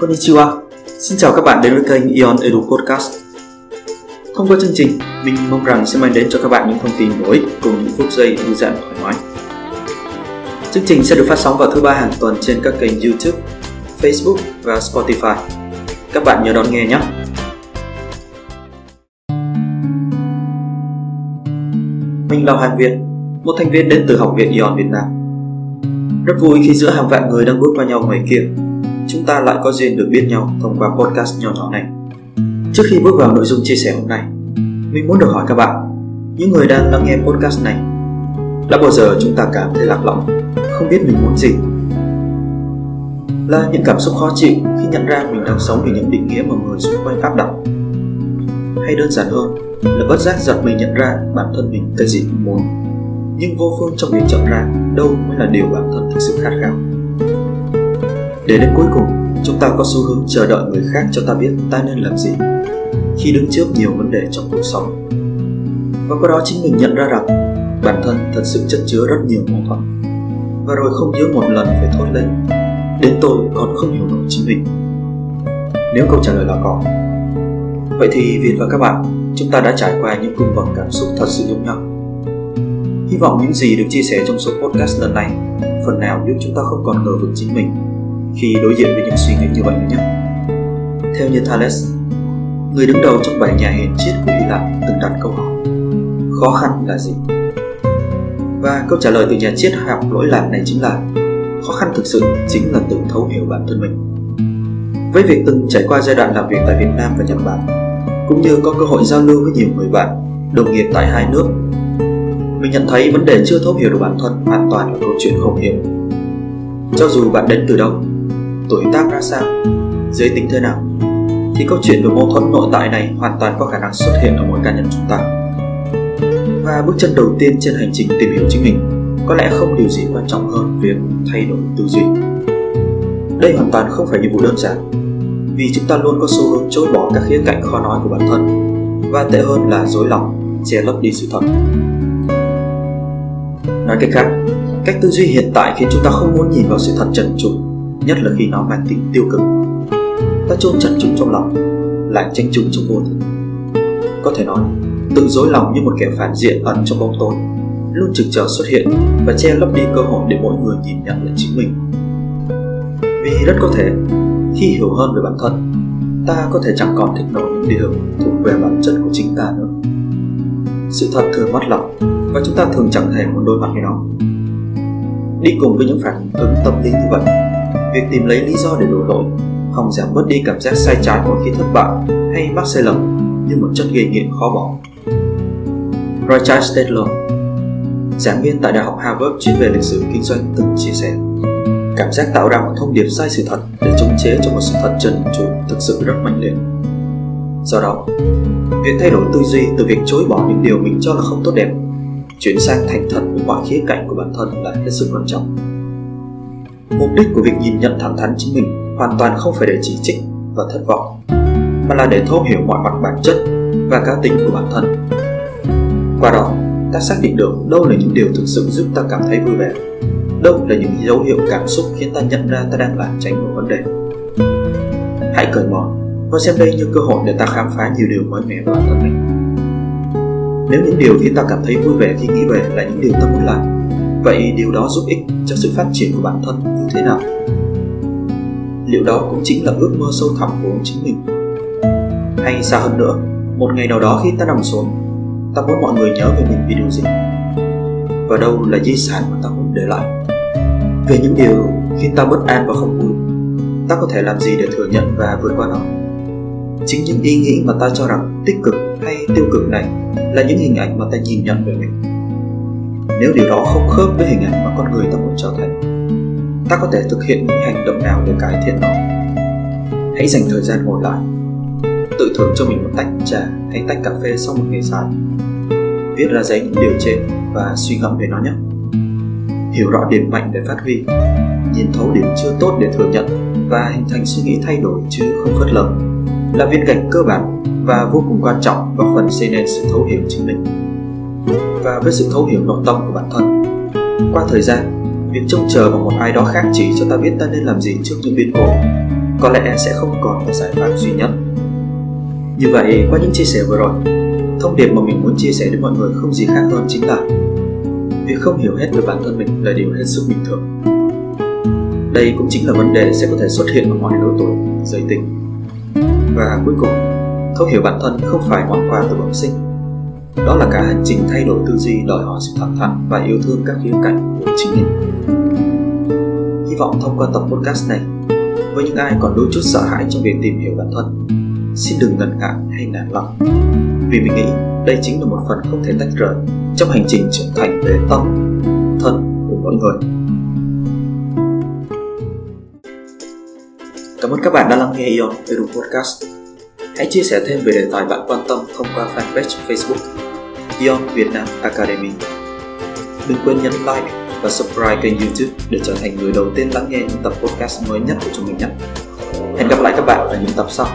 Konnichiwa, xin chào các bạn đến với kênh Ion Edu Podcast. Thông qua chương trình, mình mong rằng sẽ mang đến cho các bạn những thông tin bổ ích cùng những phút giây thư giãn thoải mái. Chương trình sẽ được phát sóng vào thứ ba hàng tuần trên các kênh YouTube, Facebook và Spotify. Các bạn nhớ đón nghe nhé! Mình là Hoàng Việt, một thành viên đến từ Học viện Ion Việt Nam. Rất vui khi giữa hàng vạn người đang bước qua nhau ngoài kia chúng ta lại có duyên được biết nhau thông qua podcast nhỏ nhỏ này. Trước khi bước vào nội dung chia sẻ hôm nay, mình muốn được hỏi các bạn, những người đang lắng nghe podcast này, đã bao giờ chúng ta cảm thấy lạc lõng, không biết mình muốn gì? Là những cảm xúc khó chịu khi nhận ra mình đang sống vì những định nghĩa mà người xung quanh áp đặt? Hay đơn giản hơn là bất giác giật mình nhận ra bản thân mình cái gì cũng muốn, nhưng vô phương trong việc chọn ra đâu mới là điều bản thân thực sự khát khao để đến cuối cùng, chúng ta có xu hướng chờ đợi người khác cho ta biết ta nên làm gì khi đứng trước nhiều vấn đề trong cuộc sống. Và qua đó chính mình nhận ra rằng bản thân thật sự chất chứa rất nhiều mâu thuẫn. Và rồi không nhớ một lần phải thốt lên, đến tôi còn không hiểu nổi chính mình. Nếu câu trả lời là có, vậy thì việt và các bạn, chúng ta đã trải qua những cung bậc cảm xúc thật sự giống nhau. Hy vọng những gì được chia sẻ trong số podcast lần này phần nào giúp chúng ta không còn ngờ vực chính mình khi đối diện với những suy nghĩ như vậy nhé. Theo như Thales, người đứng đầu trong bảy nhà hiền triết của Hy Lạp từng đặt câu hỏi Khó khăn là gì? Và câu trả lời từ nhà triết học lỗi lạc này chính là Khó khăn thực sự chính là tự thấu hiểu bản thân mình Với việc từng trải qua giai đoạn làm việc tại Việt Nam và Nhật Bản Cũng như có cơ hội giao lưu với nhiều người bạn, đồng nghiệp tại hai nước Mình nhận thấy vấn đề chưa thấu hiểu được bản thân hoàn toàn là câu chuyện không hiểu cho dù bạn đến từ đâu tuổi tác ra sao? Giới tính thế nào? Thì câu chuyện về mâu thuẫn nội tại này hoàn toàn có khả năng xuất hiện ở mỗi cá nhân chúng ta. Và bước chân đầu tiên trên hành trình tìm hiểu chính mình có lẽ không điều gì quan trọng hơn việc thay đổi tư duy. Đây hoàn toàn không phải nhiệm vụ đơn giản, vì chúng ta luôn có xu hướng chối bỏ các khía cạnh khó nói của bản thân và tệ hơn là dối lòng, che lấp đi sự thật. Nói cách khác, cách tư duy hiện tại khiến chúng ta không muốn nhìn vào sự thật trần trụi nhất là khi nó mang tính tiêu cực. Ta chôn chặt chúng trong lòng, lại tranh chúng trong vô thức. Có thể nói, tự dối lòng như một kẻ phản diện ẩn trong bóng tối, luôn trực chờ xuất hiện và che lấp đi cơ hội để mỗi người nhìn nhận lại chính mình. Vì rất có thể, khi hiểu hơn về bản thân, ta có thể chẳng còn thích nổi những điều thuộc về bản chất của chính ta nữa. Sự thật thường mất lòng và chúng ta thường chẳng thể muốn đối mặt với nó. Đi cùng với những phản ứng tâm lý như vậy việc tìm lấy lý do để đổ lỗi, không giảm bớt đi cảm giác sai trái mỗi khi thất bại hay mắc sai lầm như một chất gây nghiện khó bỏ. Richard Stedler giảng viên tại Đại học Harvard chuyên về lịch sử kinh doanh từng chia sẻ. Cảm giác tạo ra một thông điệp sai sự thật để chống chế cho một sự thật trần trụi thực sự rất mạnh liệt. Do đó, việc thay đổi tư duy từ việc chối bỏ những điều mình cho là không tốt đẹp, chuyển sang thành thật với mọi khía cạnh của bản thân là hết sức quan trọng mục đích của việc nhìn nhận thẳng thắn chính mình hoàn toàn không phải để chỉ trích và thất vọng, mà là để thấu hiểu mọi mặt bản chất và cá tính của bản thân. Qua đó, ta xác định được đâu là những điều thực sự giúp ta cảm thấy vui vẻ, đâu là những dấu hiệu cảm xúc khiến ta nhận ra ta đang lảng tránh một vấn đề. Hãy cởi mở và xem đây như cơ hội để ta khám phá nhiều điều mới mẻ về bản thân mình. Nếu những điều khiến ta cảm thấy vui vẻ khi nghĩ về là những điều ta muốn làm, vậy điều đó giúp ích cho sự phát triển của bản thân thế nào? Liệu đó cũng chính là ước mơ sâu thẳm của chính mình? Hay xa hơn nữa, một ngày nào đó khi ta nằm xuống, ta muốn mọi người nhớ về mình vì điều gì? Và đâu là di sản mà ta muốn để lại? Về những điều khi ta bất an và không vui, ta có thể làm gì để thừa nhận và vượt qua nó? Chính những ý nghĩ mà ta cho rằng tích cực hay tiêu cực này là những hình ảnh mà ta nhìn nhận về mình. Nếu điều đó không khớp với hình ảnh mà con người ta muốn trở thành ta có thể thực hiện những hành động nào để cải thiện nó? Hãy dành thời gian ngồi lại. Tự thưởng cho mình một tách trà hay tách cà phê sau một ngày dài. Viết ra giấy những điều trên và suy ngẫm về nó nhé. Hiểu rõ điểm mạnh để phát huy. Nhìn thấu điểm chưa tốt để thừa nhận và hình thành suy nghĩ thay đổi chứ không phớt lờ. Là viên gạch cơ bản và vô cùng quan trọng góp phần xây nên sự thấu hiểu chính mình. Và với sự thấu hiểu nội tâm của bản thân, qua thời gian việc trông chờ vào một ai đó khác chỉ cho ta biết ta nên làm gì trước những biến cố. Có lẽ sẽ không còn là giải pháp duy nhất. Như vậy, qua những chia sẻ vừa rồi, thông điệp mà mình muốn chia sẻ đến mọi người không gì khác hơn chính là việc không hiểu hết về bản thân mình là điều hết sức bình thường. Đây cũng chính là vấn đề sẽ có thể xuất hiện ở mọi lứa tuổi, giới tính. Và cuối cùng thấu hiểu bản thân không phải món quà từ bẩm sinh. Đó là cả hành trình thay đổi tư duy, đòi hỏi sự thẳng thắn và yêu thương các khía cạnh của chính mình hy vọng thông qua tập podcast này, với những ai còn đôi chút sợ hãi trong việc tìm hiểu bản thân, xin đừng ngần ngại hay nản lòng vì mình nghĩ đây chính là một phần không thể tách rời trong hành trình trưởng thành về tâm, thân của mỗi người Cảm ơn các bạn đã lắng nghe Ion Edu Podcast. Hãy chia sẻ thêm về đề tài bạn quan tâm thông qua fanpage Facebook Ion Việt Nam Academy. Đừng quên nhấn like và subscribe kênh YouTube để trở thành người đầu tiên lắng nghe những tập podcast mới nhất của chúng mình nhé. Hẹn gặp lại các bạn ở những tập sau.